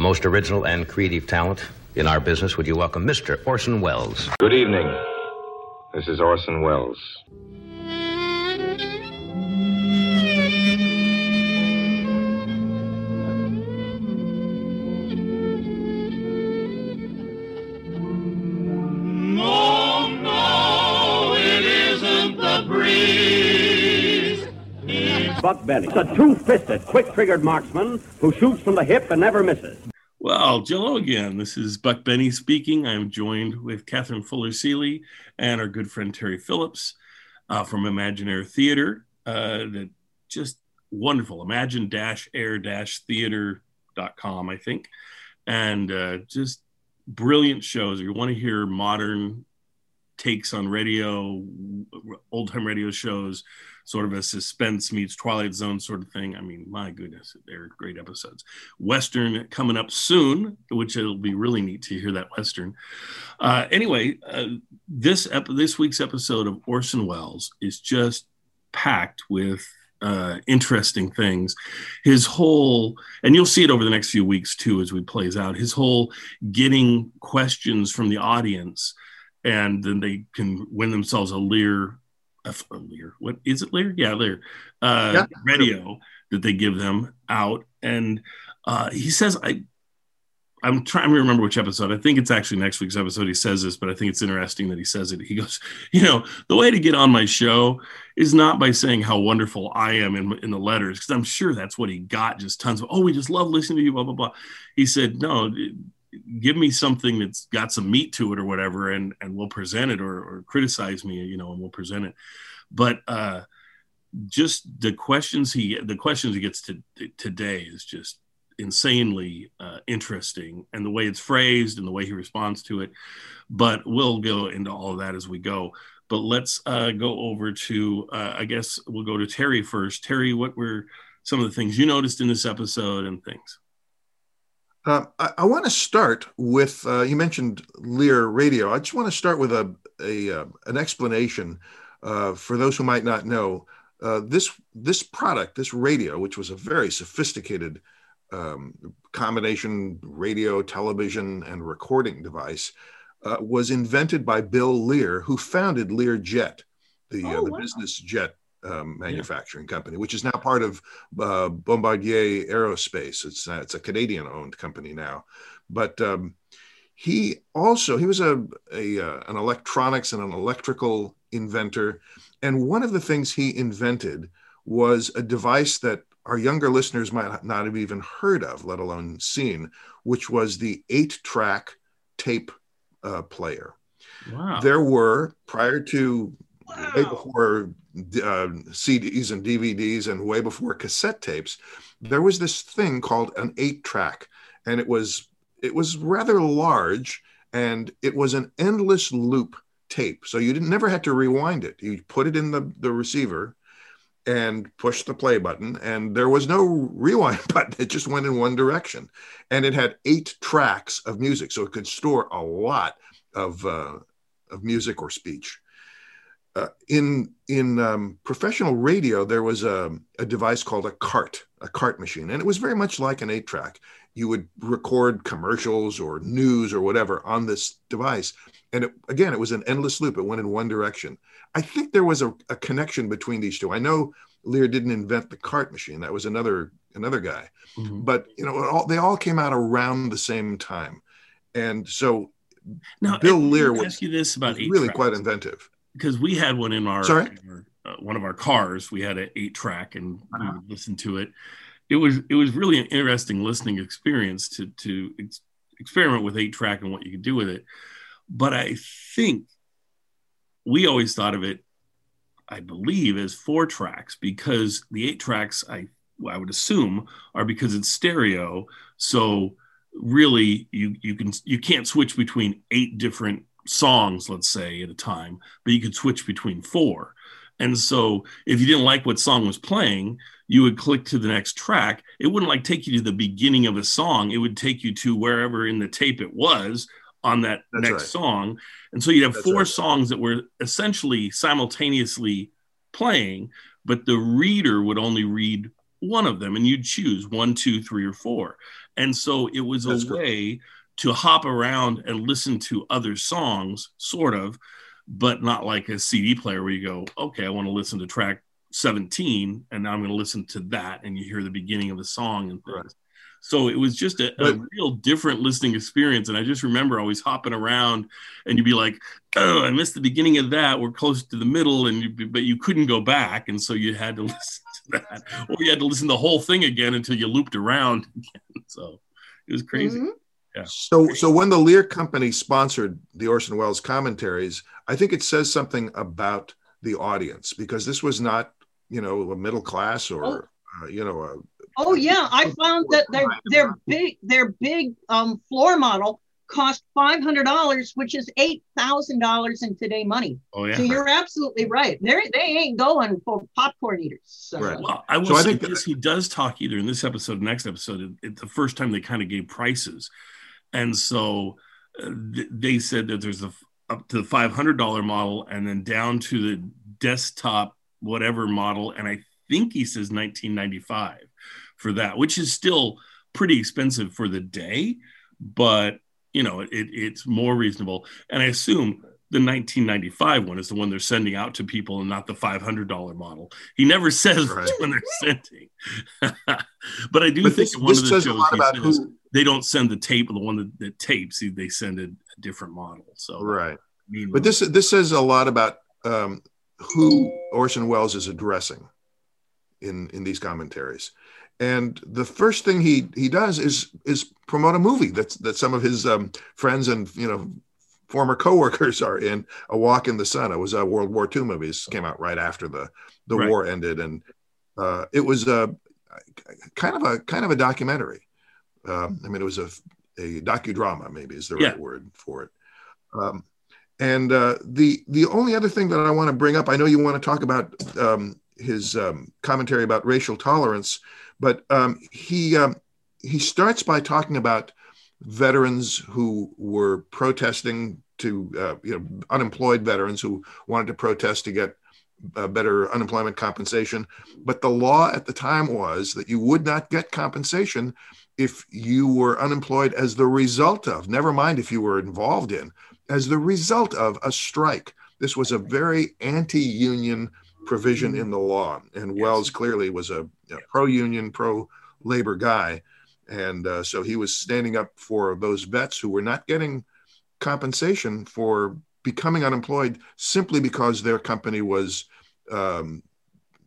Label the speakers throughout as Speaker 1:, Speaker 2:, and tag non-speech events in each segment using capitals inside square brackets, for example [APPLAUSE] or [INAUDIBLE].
Speaker 1: A most original and creative talent in our business. Would you welcome Mr. Orson Welles?
Speaker 2: Good evening. This is Orson Welles.
Speaker 3: No, no, it isn't the breeze.
Speaker 4: Buck Benny. He's a two-fisted, quick-triggered marksman who shoots from the hip and never misses.
Speaker 5: Well, Jello again. This is Buck Benny speaking. I'm joined with Kathryn Fuller Seeley and our good friend Terry Phillips uh, from Imaginary Theater. Uh, that just wonderful. Imagine-air-theater.com, I think, and uh, just brilliant shows. If you want to hear modern takes on radio, old time radio shows, sort of a suspense meets Twilight Zone sort of thing. I mean, my goodness, they're great episodes. Western coming up soon, which it'll be really neat to hear that Western. Uh, anyway, uh, this ep- this week's episode of Orson Welles is just packed with uh, interesting things. His whole, and you'll see it over the next few weeks too as we plays out. His whole getting questions from the audience, and then they can win themselves a a Lear. What is it, Lear? Yeah, Lear. Uh,
Speaker 6: Yeah.
Speaker 5: radio that they give them out, and uh, he says, I. I'm trying to remember which episode. I think it's actually next week's episode. He says this, but I think it's interesting that he says it. He goes, [LAUGHS] You know, the way to get on my show is not by saying how wonderful I am in, in the letters, because I'm sure that's what he got. Just tons of, oh, we just love listening to you, blah, blah, blah. He said, no, give me something that's got some meat to it or whatever, and, and we'll present it or, or criticize me, you know, and we'll present it. But uh, just the questions he, the questions he gets to, today is just insanely uh, interesting and the way it's phrased and the way he responds to it. But we'll go into all of that as we go but let's uh, go over to uh, i guess we'll go to terry first terry what were some of the things you noticed in this episode and things
Speaker 6: Uh, I, I want to start with uh, you mentioned Lear Radio. I just want to start with a, a uh, an explanation uh, for those who might not know. Uh, this this product, this radio, which was a very sophisticated um, combination radio, television, and recording device, uh, was invented by Bill Lear, who founded Lear Jet, the, uh,
Speaker 5: Oh,
Speaker 6: the
Speaker 5: wow.
Speaker 6: business jet um, manufacturing company, which is now part of uh, Bombardier Aerospace. It's uh, it's a Canadian owned company now, but um, he also he was a, a uh, an electronics and an electrical inventor, and one of the things he invented was a device that our younger listeners might not have even heard of, let alone seen, which was the eight track tape uh, player.
Speaker 5: Wow.
Speaker 6: There were prior to way before uh, CDs and DVDs and way before cassette tapes, there was this thing called an eight track, and it was it was rather large, and it was an endless loop tape. So you didn't never had to rewind it. You put it in the the receiver, and push the play button, and there was no [LAUGHS] rewind button. It just went in one direction, and it had eight tracks of music, so it could store a lot of uh, of music or speech. Uh, in in um, professional radio, there was a, a device called a cart, a cart machine, and it was very much like an eight track. You would record commercials or news or whatever on this device, and it, again, it was an endless loop. It went in one direction. I think there was a, a connection between these two. I know Lear didn't invent the cart machine; that was another another guy.
Speaker 5: Mhm.
Speaker 6: But you know, all, they all came out around the same time, and so
Speaker 5: now
Speaker 6: Bill Lear was-
Speaker 5: ask you this about
Speaker 6: really
Speaker 5: tracks.
Speaker 6: quite inventive.
Speaker 5: Because we had one in our,
Speaker 6: Sorry?
Speaker 5: our, uh, one of our cars we had an eight track and we
Speaker 6: Uh-huh.
Speaker 5: would listen to it it was it was really an interesting listening experience to to ex- experiment with eight track and what you could do with it but i think we always thought of it i believe as four tracks because the eight tracks i i would assume are because it's stereo so really you you can you can't switch between eight different songs let's say at a time but you could switch between four and so if you didn't like what song was playing you would click to the next track it wouldn't like take you to the beginning of a song it would take you to wherever in the tape it was on that
Speaker 6: That's
Speaker 5: next
Speaker 6: right.
Speaker 5: song and so you'd have
Speaker 6: That's
Speaker 5: four
Speaker 6: right.
Speaker 5: songs that were essentially simultaneously playing but the reader would only read one of them and you'd choose one, two, three, or four. And so it was
Speaker 6: That's
Speaker 5: a way to hop around and listen to other songs, sort of, but not like a CD player where you go, okay, I want to listen to track 17 and now I'm going to listen to that. And you hear the beginning of the song and things.
Speaker 6: Right.
Speaker 5: So it was just a, a real different listening experience. And I just remember always hopping around and you'd be like, oh, I missed the beginning of that. We're close to the middle. And you, but you couldn't go back. And so you had to [LAUGHS] listen to that or you had to listen to the whole thing again until you looped around [LAUGHS] again. So it was crazy.
Speaker 7: Mm-hmm.
Speaker 6: So, so when the Lear Company sponsored the Orson Welles commentaries, I think it says something about the audience because this was not, you know, a middle class or,
Speaker 7: Oh.
Speaker 6: uh, you know, a,
Speaker 7: Oh yeah, I found that their their big their big um floor model cost five hundred dollars, which is eight thousand dollars in today money.
Speaker 5: Oh, yeah.
Speaker 7: So you're absolutely right. They they ain't going for popcorn eaters. So.
Speaker 6: Right.
Speaker 5: Well, I will
Speaker 6: So I
Speaker 5: say
Speaker 6: think that-
Speaker 5: this: he does talk either in this episode next episode. It, it- the first time they kind of gave prices, and so uh, th- they said that there's a up to the five hundred dollar model, and then down to the desktop whatever model, and I think he says nineteen ninety five for that, which is still pretty expensive for the day, but you know it, it's more reasonable. And I assume the 1995 one is the one they're sending out to people and not the $500 model. He never says
Speaker 6: Right.
Speaker 5: one they're sending. [LAUGHS] but I do
Speaker 6: but
Speaker 5: think
Speaker 6: this,
Speaker 5: one
Speaker 6: this
Speaker 5: of the
Speaker 6: says a lot about who,
Speaker 5: they don't send the tape, the one that, that tapes, they send a, a different model. So
Speaker 6: right. But this, this says a lot about um, who Orson Welles is addressing in, in these commentaries. And the first thing he, he does is, is promote a movie that's, that some of his um, friends and, you know, former coworkers are in a walk in the sun. It was a World War II movie. This came out right after the, the
Speaker 5: Right.
Speaker 6: war ended. And uh, it was a kind of a, kind of a documentary. Um, I mean, it was a, a docudrama maybe is the right word for it. Um, and uh, the the only other thing that I want to bring up, I know you want to talk about um, his um, commentary about racial tolerance, but um, he um, he starts by talking about veterans who were protesting to uh, you know unemployed veterans who wanted to protest to get uh, better unemployment compensation, but the law at the time was that you would not get compensation if you were unemployed as the result of, never mind if you were involved in, as the result of a strike. This was a very anti union provision in the law. And
Speaker 5: Yes.
Speaker 6: Welles clearly was a, pro union, pro labor guy. And uh, so he was standing up for those vets who were not getting compensation for becoming unemployed simply because their company was um,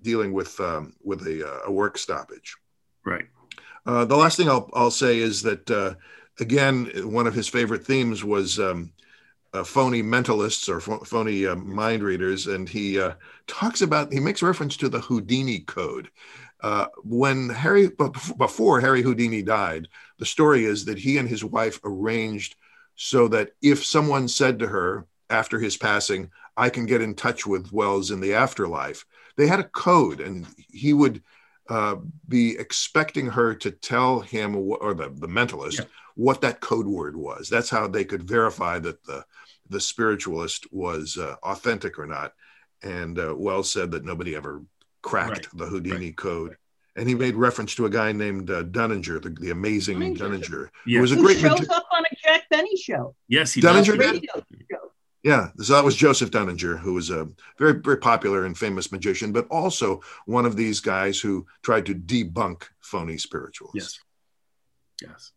Speaker 6: dealing with, um, with a, uh, a work stoppage.
Speaker 5: right.
Speaker 6: Uh, the last thing I'll, I'll say is that, uh, again, one of his favorite themes was um, uh, phony mentalists or pho- phony uh, mind readers. And he uh, talks about, he makes reference to the Houdini Code. Uh, when Harry, bef- before Harry Houdini died, the story is that he and his wife arranged so that if someone said to her after his passing, I can get in touch with Wells in the afterlife, they had a code and he would uh, be expecting her to tell him wh- or the, the mentalist
Speaker 5: Yeah.
Speaker 6: what that code word was. That's how they could verify that the the spiritualist was uh, authentic or not. And uh, Welles said that nobody ever cracked
Speaker 5: Right.
Speaker 6: the Houdini code. And he made reference to a guy named uh, Dunninger, the, the amazing
Speaker 7: Dunninger.
Speaker 6: Dunninger.
Speaker 5: Yeah.
Speaker 6: Who was a
Speaker 7: Who
Speaker 6: great
Speaker 7: shows
Speaker 6: magi-
Speaker 7: up on a Jack Benny show?
Speaker 5: Yes, he
Speaker 6: Dunninger
Speaker 5: does.
Speaker 6: Did?
Speaker 7: Radio show.
Speaker 6: Yeah, so that was Joseph Dunninger, who was a very, very popular and famous magician, but also one of these guys who tried to debunk phony spirituals.
Speaker 5: Yes. Yes.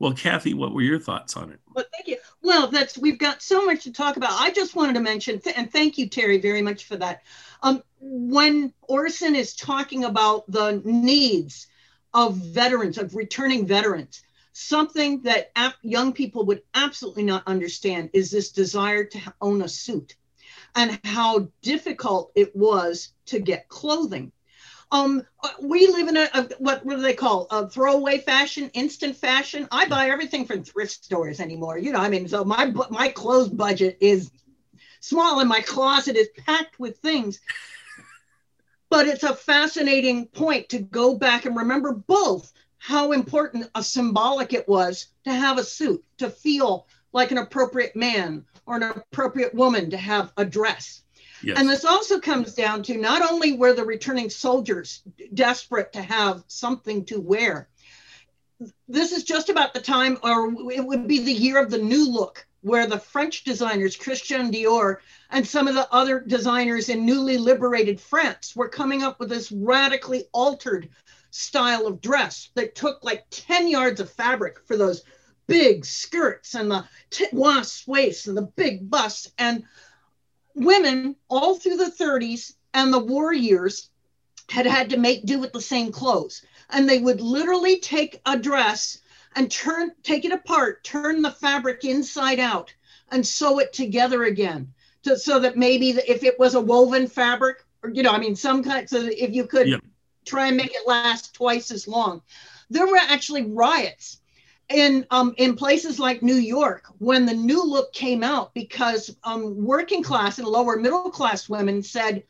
Speaker 5: Well, Kathy, what were your thoughts on it?
Speaker 7: Well, thank you. Well, that's we've got so much to talk about. I just wanted to mention, and thank you, Terry, very much for that. Um, when Orson is talking about the needs of veterans, of returning veterans, something that ap- young people would absolutely not understand is this desire to own a suit and how difficult it was to get clothing. Um, uh, we live in a, a what, what do they call a throwaway fashion, instant fashion. I buy everything from thrift stores anymore. You know, I mean, so my my clothes budget is small, and my closet is packed with things. But it's a fascinating point to go back and remember both how important a symbolic it was to have a suit, to feel like an appropriate man or an appropriate woman to have a dress.
Speaker 5: Yes.
Speaker 7: And this also comes down to not only were the returning soldiers desperate to have something to wear, this is just about the time, or it would be the year of the new look, where the French designers, Christian Dior, and some of the other designers in newly liberated France were coming up with this radically altered style of dress that took like 10 yards of fabric for those big skirts and the wasp waist and the big bust. And women all through the 30s and the war years had had to make do with the same clothes and they would literally take a dress and turn take it apart turn the fabric inside out and sew it together again to, so that maybe if it was a woven fabric or you know i mean some kind so if you could. Try and make it last twice as long there were actually riots in um, in places like New York when the new look came out because um, working class and lower middle class women said,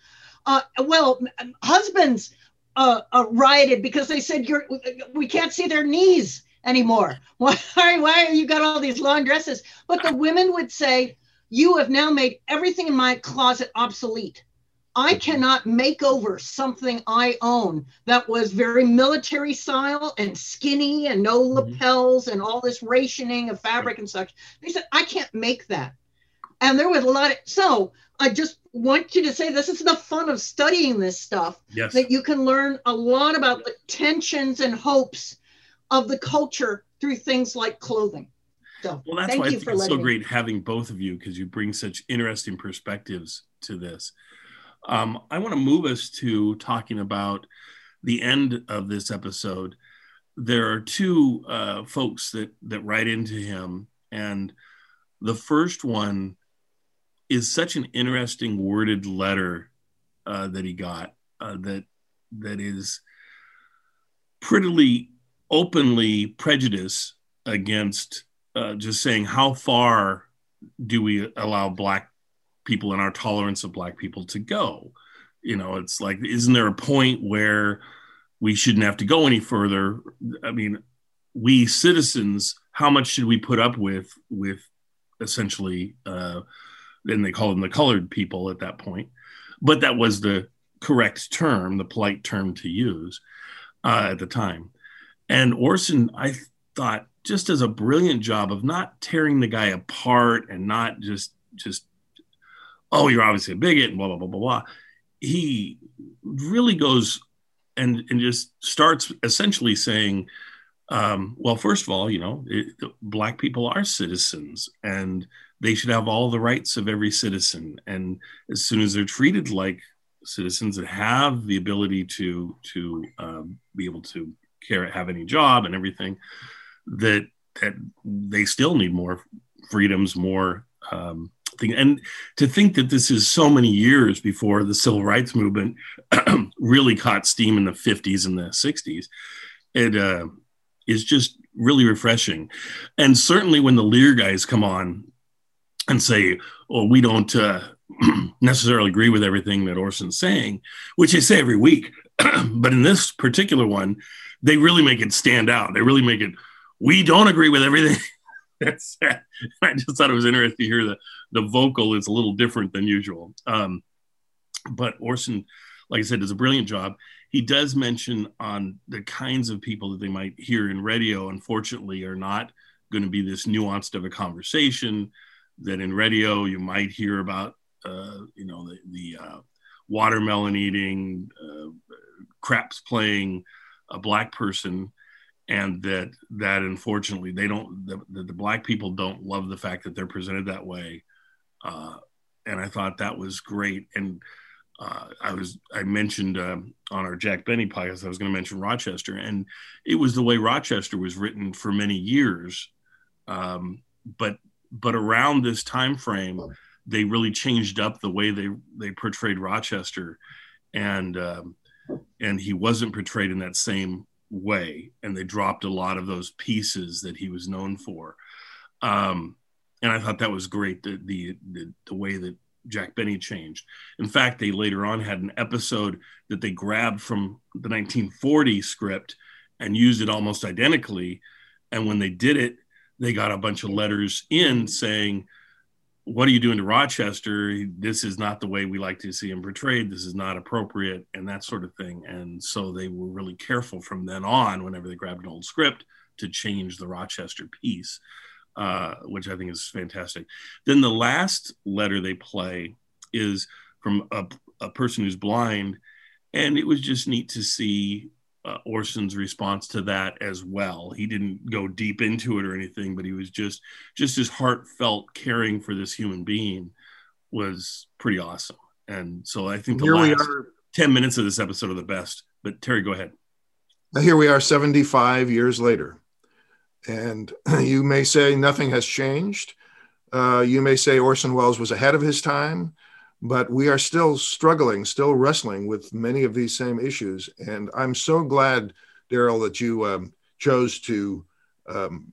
Speaker 7: uh, well, husbands uh, uh, rioted because they said you're we can't see their knees anymore. [LAUGHS] Why why are you got all these long dresses? But the women would say, you have now made everything in my closet obsolete. I cannot make over something I own that was very military style and skinny and no
Speaker 5: Mhm.
Speaker 7: lapels and all this rationing of fabric and such. They said, I can't make that. And there was a lot of, so I just want you to say this is the fun of studying this stuff
Speaker 5: Yes.
Speaker 7: that you can learn a lot about the tensions and hopes of the culture through things like clothing. So
Speaker 5: Well, that's
Speaker 7: thank
Speaker 5: why I think it's so
Speaker 7: me-
Speaker 5: great having both of you because you bring such interesting perspectives to this. Um, I want to move us to talking about the end of this episode. There are two uh, folks that that write into him, and the first one is such an interesting worded letter uh, that he got uh, that that is prettily openly prejudice against uh, just saying how far do we allow black people and our tolerance of black people to go. You know it's like isn't there a point where we shouldn't have to go any further? I mean we citizens how much should we put up with with essentially uh and they call them the colored people at that point. But that was the correct term the polite term to use uh, at the time. And orson i thought just does a brilliant job of not tearing the guy apart and not just just oh you're obviously a bigot and blah blah blah blah blah. He really goes and and just starts essentially saying um, well first of all you know it, black people are citizens and they should have all the rights of every citizen. And as soon as they're treated like citizens that have the ability to to um, be able to care have any job and everything that that they still need more freedoms, more um, thing. And to think that this is so many years before the civil rights movement [CLEARS THROAT] really caught steam in the 50s and the 60s, it uh, is just really refreshing. And certainly when the Lear guys come on and say, "Oh, we don't." Uh, [CLEARS THROAT] necessarily agree with everything that Orson's saying, which they say every week. [CLEARS THROAT] but in this particular one, they really make it stand out. They really make it we don't agree with everything. [LAUGHS] That's I just thought it was interesting to hear the the vocal is a little different than usual. Um, but Orson, like I said, does a brilliant job. He does mention on the kinds of people that they might hear in radio. Unfortunately, are not going to be this nuanced of a conversation. That in radio you might hear about, uh, you know, the, the uh, watermelon eating, uh, craps playing, a black person and that that unfortunately they don't the, the, black people don't love the fact that they're presented that way. Uh, and i thought that was great. And uh, i was i mentioned um, on our jack benny podcast i was going to mention rochester. And it was the way rochester was written for many years. Um, but but around this time frame they really changed up the way they they portrayed rochester. And um, and he wasn't portrayed in that same way and they dropped a lot of those pieces that he was known for. Um, and i thought that was great the, the, the the way that jack benny changed. In fact they later on had an episode that they grabbed from the 1940 script and used it almost identically. And when they did it they got a bunch of letters in saying what are you doing to Rochester? This is not the way we like to see him portrayed. This is not appropriate, and that sort of thing. And so they were really careful from then on, whenever they grabbed an old script, to change the Rochester piece, uh, which I think is fantastic. Then the last letter they play is from a, a person who's blind, and it was just neat to see uh, Orson's response to that as well. He didn't go deep into it or anything, but he was just just his heartfelt caring for this human being was pretty awesome. And so I think the
Speaker 6: Here we
Speaker 5: last
Speaker 6: are.
Speaker 5: 10 minutes of this episode are the best. But Terry, go ahead.
Speaker 6: Here we are 75 years later. And [CLEARS THROAT] you may say nothing has changed. Uh, you may say Orson Welles was ahead of his time, but we are still struggling, still wrestling with many of these same issues. And I'm so glad, Daryl, that you um, chose to um,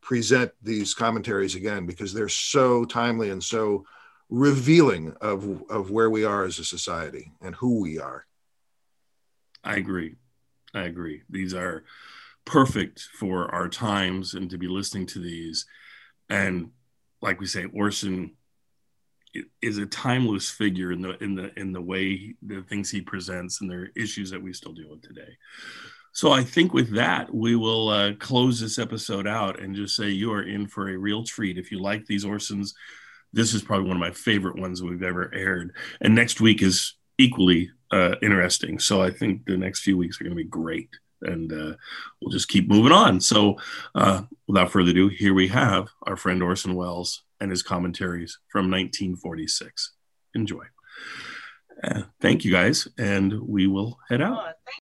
Speaker 6: present these commentaries again because they're so timely and so revealing of, of where we are as a society and who we are.
Speaker 5: I agree. I agree. These are perfect for our times and to be listening to these. And like we say, Orson is a timeless figure in the in the in the way the things he presents and their issues that we still deal with today. So I think with that we will uh, close this episode out and just say you are in for a real treat if you like these Orsons. This is probably one of my favorite ones we've ever aired, and next week is equally uh, interesting. So I think the next few weeks are going to be great, and uh, we'll just keep moving on. So uh, without further ado, here we have our friend Orson Welles and his commentaries from 1946. Enjoy. Uh, thank you guys, and we will head out.
Speaker 7: Thank-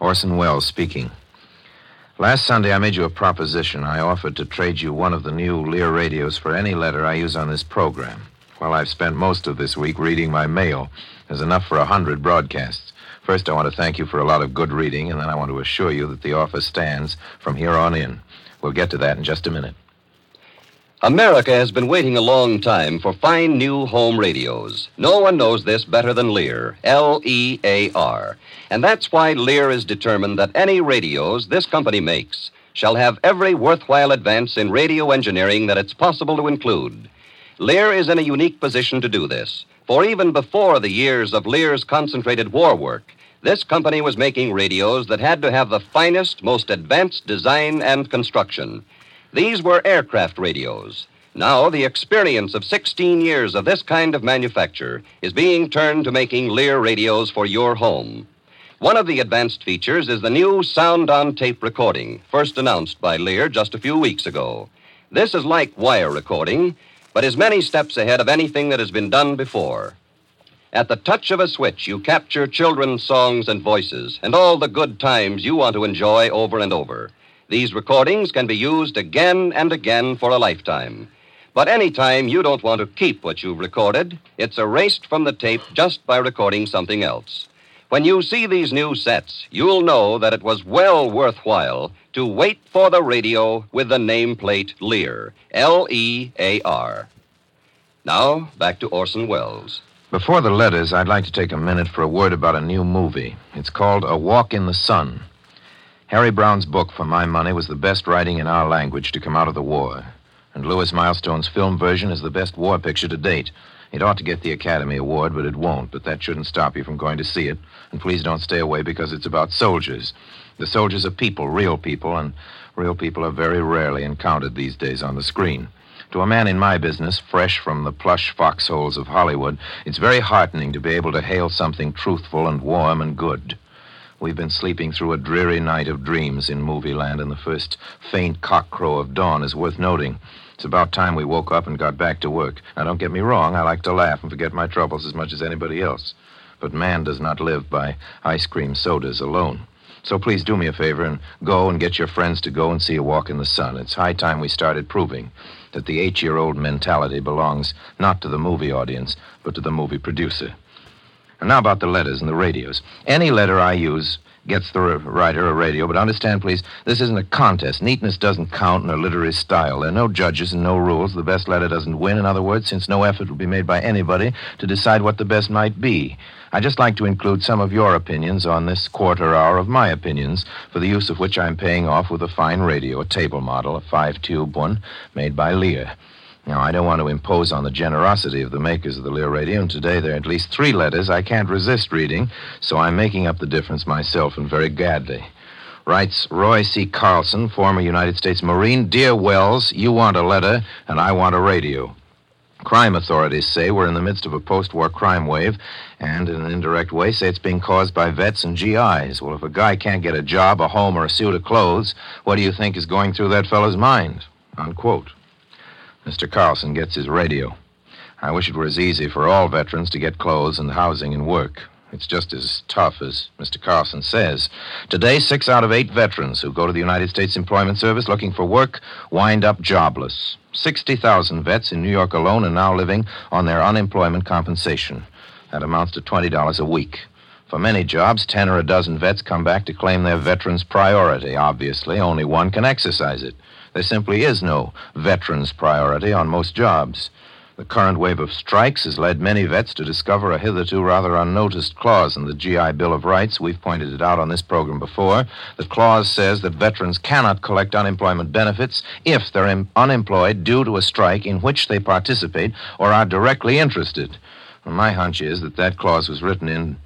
Speaker 2: Orson Welles speaking. Last Sunday, I made you a proposition. I offered to trade you one of the new Lear radios for any letter I use on this program. Well, I've spent most of this week reading my mail. There's enough for a hundred broadcasts. First, I want to thank you for a lot of good reading, and then I want to assure you that the offer stands from here on in. We'll get to that in just a minute.
Speaker 8: America has been waiting a long time for fine new home radios. No one knows this better than Lear, L E A R. And that's why Lear is determined that any radios this company makes shall have every worthwhile advance in radio engineering that it's possible to include. Lear is in a unique position to do this, for even before the years of Lear's concentrated war work, this company was making radios that had to have the finest, most advanced design and construction. These were aircraft radios. Now, the experience of 16 years of this kind of manufacture is being turned to making Lear radios for your home. One of the advanced features is the new sound on tape recording, first announced by Lear just a few weeks ago. This is like wire recording, but is many steps ahead of anything that has been done before. At the touch of a switch, you capture children's songs and voices and all the good times you want to enjoy over and over. These recordings can be used again and again for a lifetime. But any time you don't want to keep what you've recorded, it's erased from the tape just by recording something else. When you see these new sets, you'll know that it was well worthwhile to wait for the radio with the nameplate Lear, L E A R. Now, back to Orson Welles.
Speaker 2: Before the letters, I'd like to take a minute for a word about a new movie. It's called A Walk in the Sun. Harry Brown's book, for my money, was the best writing in our language to come out of the war. And Lewis Milestone's film version is the best war picture to date. It ought to get the Academy Award, but it won't. But that shouldn't stop you from going to see it. And please don't stay away because it's about soldiers. The soldiers are people, real people, and real people are very rarely encountered these days on the screen. To a man in my business, fresh from the plush foxholes of Hollywood, it's very heartening to be able to hail something truthful and warm and good. We've been sleeping through a dreary night of dreams in movie land, and the first faint cockcrow of dawn is worth noting. It's about time we woke up and got back to work. Now, don't get me wrong, I like to laugh and forget my troubles as much as anybody else. But man does not live by ice cream sodas alone. So please do me a favor and go and get your friends to go and see a walk in the sun. It's high time we started proving that the eight year old mentality belongs not to the movie audience, but to the movie producer. And now about the letters and the radios. Any letter I use gets the writer a radio. But understand, please, this isn't a contest. Neatness doesn't count in a literary style. There are no judges and no rules. The best letter doesn't win. In other words, since no effort will be made by anybody to decide what the best might be. I'd just like to include some of your opinions on this quarter hour of my opinions, for the use of which I'm paying off with a fine radio, a table model, a five tube one, made by Lear. Now, I don't want to impose on the generosity of the makers of the Lear radio, and today there are at least three letters I can't resist reading, so I'm making up the difference myself and very gladly. Writes Roy C. Carlson, former United States Marine. Dear Welles, you want a letter, and I want a radio. Crime authorities say we're in the midst of a post war crime wave, and in an indirect way say it's being caused by vets and GIs. Well, if a guy can't get a job, a home, or a suit of clothes, what do you think is going through that fellow's mind? Unquote. Mr. Carlson gets his radio. I wish it were as easy for all veterans to get clothes and housing and work. It's just as tough as Mr. Carson says. Today, six out of eight veterans who go to the United States Employment Service looking for work wind up jobless. 60,000 vets in New York alone are now living on their unemployment compensation. That amounts to $20 a week. For many jobs, 10 or a dozen vets come back to claim their veterans' priority. Obviously, only one can exercise it. There simply is no veterans' priority on most jobs. The current wave of strikes has led many vets to discover a hitherto rather unnoticed clause in the GI Bill of Rights. We've pointed it out on this program before. The clause says that veterans cannot collect unemployment benefits if they're unemployed due to a strike in which they participate or are directly interested. Well, my hunch is that that clause was written in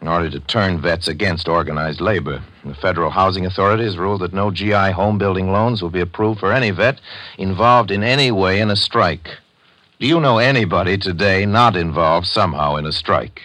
Speaker 2: in order to turn vets against organized labor. The Federal Housing Authority has ruled that no GI home building loans will be approved for any vet involved in any way in a strike. Do you know anybody today not involved somehow in a strike?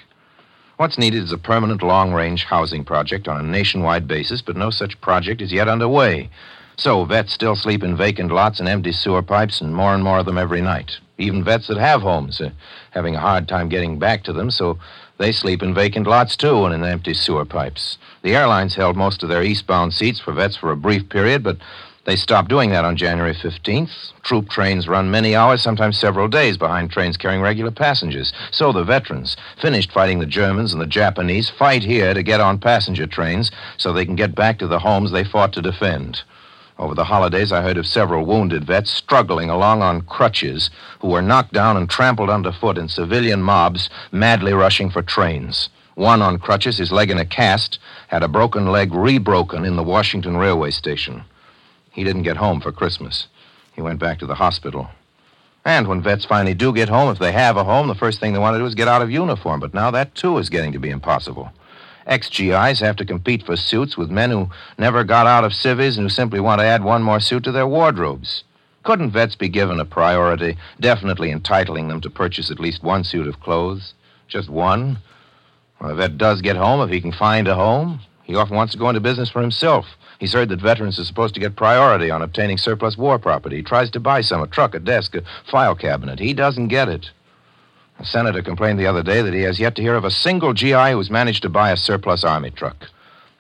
Speaker 2: What's needed is a permanent long range housing project on a nationwide basis, but no such project is yet underway. So vets still sleep in vacant lots and empty sewer pipes, and more and more of them every night. Even vets that have homes are having a hard time getting back to them, so they sleep in vacant lots too and in empty sewer pipes. The airlines held most of their eastbound seats for vets for a brief period, but they stopped doing that on January 15th. Troop trains run many hours, sometimes several days, behind trains carrying regular passengers. So the veterans, finished fighting the Germans and the Japanese, fight here to get on passenger trains so they can get back to the homes they fought to defend. Over the holidays, I heard of several wounded vets struggling along on crutches who were knocked down and trampled underfoot in civilian mobs madly rushing for trains. One on crutches, his leg in a cast, had a broken leg rebroken in the Washington railway station. He didn't get home for Christmas. He went back to the hospital. And when vets finally do get home, if they have a home, the first thing they want to do is get out of uniform. But now that, too, is getting to be impossible. Ex GIs have to compete for suits with men who never got out of civvies and who simply want to add one more suit to their wardrobes. Couldn't vets be given a priority, definitely entitling them to purchase at least one suit of clothes? Just one? Well, a vet does get home if he can find a home. He often wants to go into business for himself. He's heard that veterans are supposed to get priority on obtaining surplus war property. He tries to buy some a truck, a desk, a file cabinet. He doesn't get it. A senator complained the other day that he has yet to hear of a single GI who's managed to buy a surplus army truck.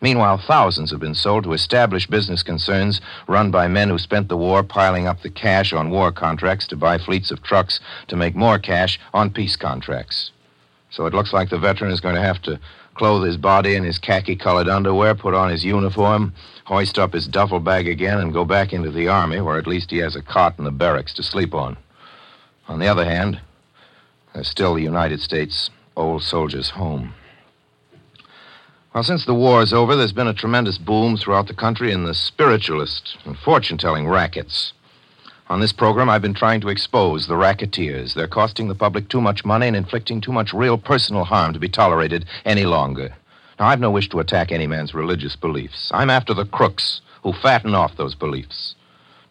Speaker 2: Meanwhile, thousands have been sold to established business concerns run by men who spent the war piling up the cash on war contracts to buy fleets of trucks to make more cash on peace contracts. So it looks like the veteran is going to have to clothe his body in his khaki colored underwear, put on his uniform, hoist up his duffel bag again, and go back into the Army, where at least he has a cot in the barracks to sleep on. On the other hand, there's still the United States old soldier's home. Well, since the war is over, there's been a tremendous boom throughout the country in the spiritualist and fortune telling rackets. On this program, I've been trying to expose the racketeers. They're costing the public too much money and inflicting too much real personal harm to be tolerated any longer. Now, I've no wish to attack any man's religious beliefs. I'm after the crooks who fatten off those beliefs.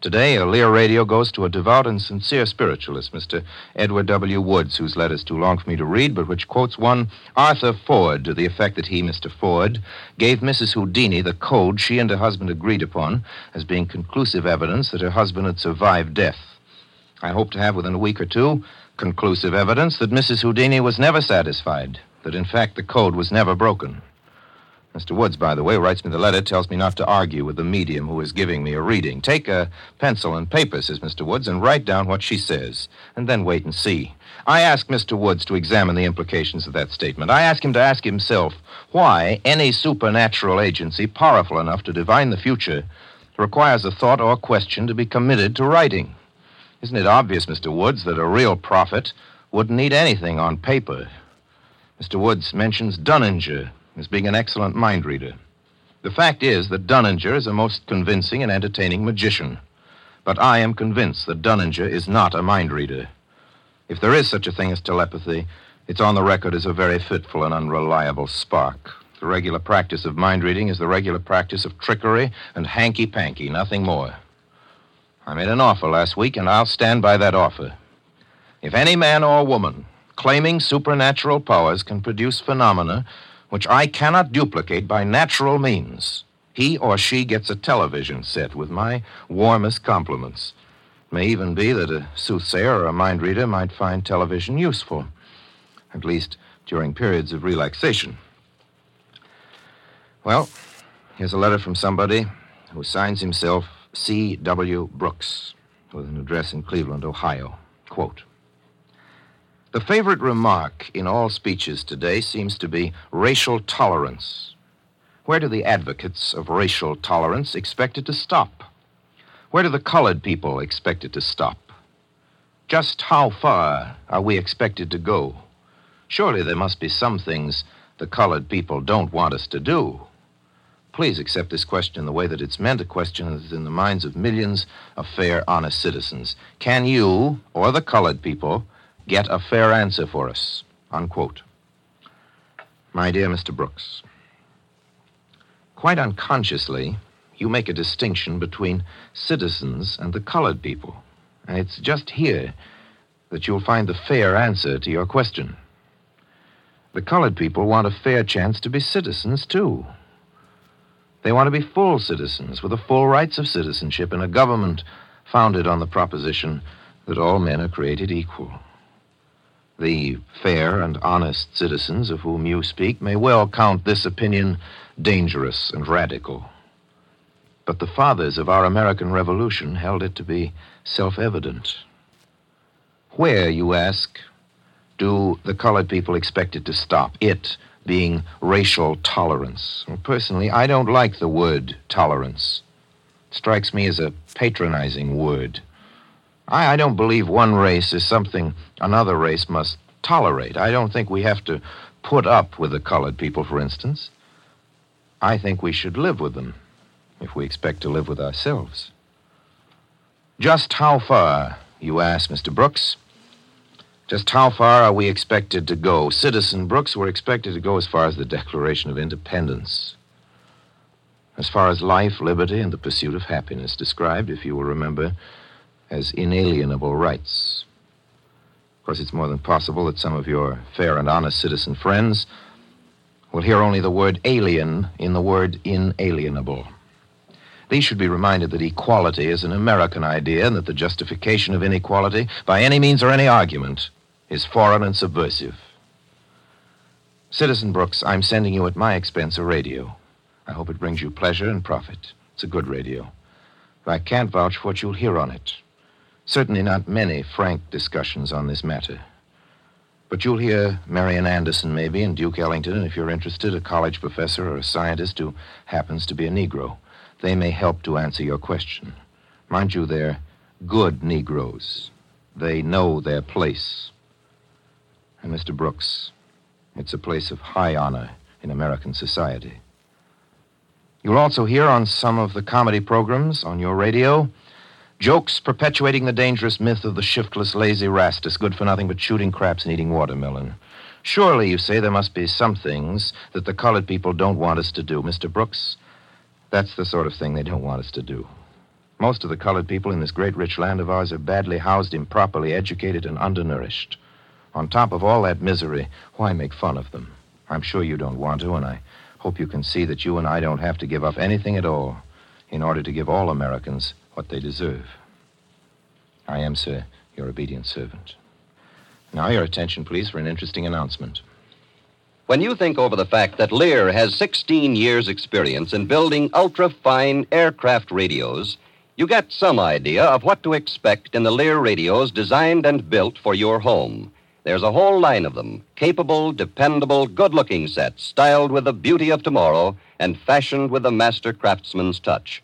Speaker 2: Today, a Lear radio goes to a devout and sincere spiritualist, Mr. Edward W. Woods, whose letter's too long for me to read, but which quotes one Arthur Ford to the effect that he, Mr. Ford, gave Mrs. Houdini the code she and her husband agreed upon as being conclusive evidence that her husband had survived death. I hope to have within a week or two conclusive evidence that Mrs. Houdini was never satisfied, that in fact the code was never broken. Mr. Woods, by the way, writes me the letter, tells me not to argue with the medium who is giving me a reading. Take a pencil and paper, says Mr. Woods, and write down what she says, and then wait and see. I ask Mr. Woods to examine the implications of that statement. I ask him to ask himself why any supernatural agency powerful enough to divine the future requires a thought or question to be committed to writing. Isn't it obvious, Mr. Woods, that a real prophet wouldn't need anything on paper? Mr. Woods mentions Dunninger as being an excellent mind reader. The fact is that Dunninger is a most convincing and entertaining magician. But I am convinced that Dunninger is not a mind reader. If there is such a thing as telepathy, it's on the record as a very fitful and unreliable spark. The regular practice of mind reading is the regular practice of trickery and hanky panky, nothing more. I made an offer last week, and I'll stand by that offer. If any man or woman claiming supernatural powers can produce phenomena which I cannot duplicate by natural means, he or she gets a television set with my warmest compliments. It may even be that a soothsayer or a mind reader might find television useful, at least during periods of relaxation. Well, here's a letter from somebody who signs himself C.W. Brooks, with an address in Cleveland, Ohio. Quote The favorite remark in all speeches today seems to be racial tolerance. Where do the advocates of racial tolerance expect it to stop? Where do the colored people expect it to stop? Just how far are we expected to go? Surely there must be some things the colored people don't want us to do. Please accept this question the way that it's meant a question that is in the minds of millions of fair, honest citizens. Can you, or the colored people, get a fair answer for us? Unquote. My dear Mr. Brooks, quite unconsciously, you make a distinction between citizens and the colored people. And it's just here that you'll find the fair answer to your question. The colored people want a fair chance to be citizens, too. They want to be full citizens with the full rights of citizenship in a government founded on the proposition that all men are created equal. The fair and honest citizens of whom you speak may well count this opinion dangerous and radical. But the fathers of our American Revolution held it to be self evident. Where, you ask, do the colored people expect it to stop? It being racial tolerance. Well, personally, I don't like the word tolerance. It strikes me as a patronizing word. I, I don't believe one race is something another race must tolerate. I don't think we have to put up with the colored people, for instance. I think we should live with them if we expect to live with ourselves. Just how far, you ask, Mr. Brooks? Just how far are we expected to go? Citizen Brooks, we're expected to go as far as the Declaration of Independence. As far as life, liberty, and the pursuit of happiness, described, if you will remember, as inalienable rights. Of course, it's more than possible that some of your fair and honest citizen friends will hear only the word alien in the word inalienable. These should be reminded that equality is an American idea and that the justification of inequality, by any means or any argument, is foreign and subversive. Citizen Brooks, I'm sending you at my expense a radio. I hope it brings you pleasure and profit. It's a good radio. But I can't vouch for what you'll hear on it. Certainly not many frank discussions on this matter. But you'll hear Marian Anderson, maybe, and Duke Ellington, and if you're interested, a college professor or a scientist who happens to be a Negro. They may help to answer your question. Mind you, they're good Negroes. They know their place. And, Mr. Brooks, it's a place of high honor in American society. You'll also hear on some of the comedy programs on your radio jokes perpetuating the dangerous myth of the shiftless, lazy rastus, good for nothing but shooting craps and eating watermelon. Surely, you say, there must be some things that the colored people don't want us to do. Mr. Brooks, that's the sort of thing they don't want us to do. Most of the colored people in this great rich land of ours are badly housed, improperly educated, and undernourished. On top of all that misery, why make fun of them? I'm sure you don't want to, and I hope you can see that you and I don't have to give up anything at all in order to give all Americans what they deserve. I am, sir, your obedient servant. Now, your attention, please, for an interesting announcement.
Speaker 8: When you think over the fact that Lear has 16 years' experience in building ultra fine aircraft radios, you get some idea of what to expect in the Lear radios designed and built for your home. There's a whole line of them capable, dependable, good looking sets, styled with the beauty of tomorrow and fashioned with the master craftsman's touch.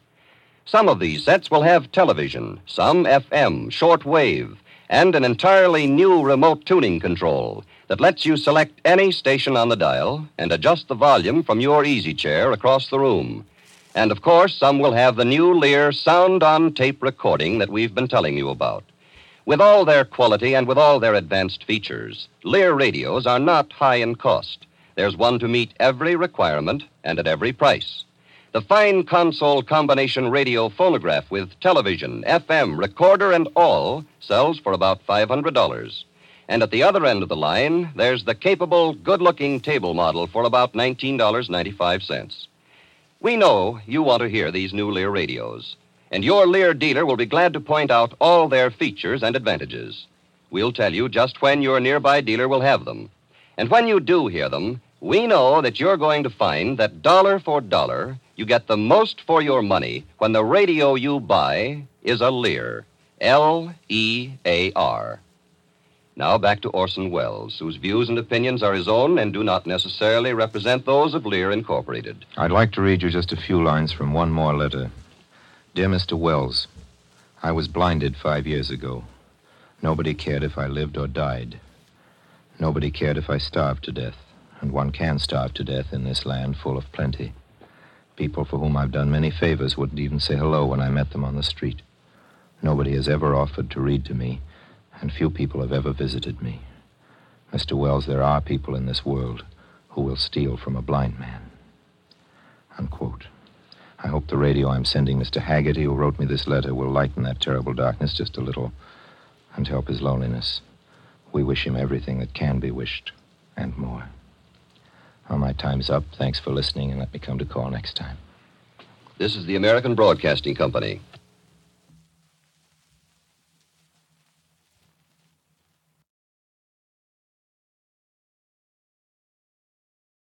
Speaker 8: Some of these sets will have television, some FM, short wave, and an entirely new remote tuning control that lets you select any station on the dial and adjust the volume from your easy chair across the room. And of course, some will have the new Lear sound on tape recording that we've been telling you about. With all their quality and with all their advanced features, Lear radios are not high in cost. There's one to meet every requirement and at every price. The fine console combination radio phonograph with television, FM, recorder, and all sells for about $500. And at the other end of the line, there's the capable, good looking table model for about $19.95. We know you want to hear these new Lear radios, and your Lear dealer will be glad to point out all their features and advantages. We'll tell you just when your nearby dealer will have them. And when you do hear them, we know that you're going to find that dollar for dollar, you get the most for your money when the radio you buy is a Lear. L E A R. Now back to Orson Welles, whose views and opinions are his own and do not necessarily represent those of Lear Incorporated.
Speaker 2: I'd like to read you just a few lines from one more letter. Dear Mr. Welles, I was blinded five years ago. Nobody cared if I lived or died. Nobody cared if I starved to death, and one can starve to death in this land full of plenty. People for whom I've done many favors wouldn't even say hello when I met them on the street. Nobody has ever offered to read to me, and few people have ever visited me. Mr. Welles, there are people in this world who will steal from a blind man. Unquote. I hope the radio I'm sending Mr. Haggerty, who wrote me this letter, will lighten that terrible darkness just a little and help his loneliness. We wish him everything that can be wished and more. Well, my time's up. Thanks for listening, and let me come to call next time.
Speaker 8: This is the American Broadcasting Company.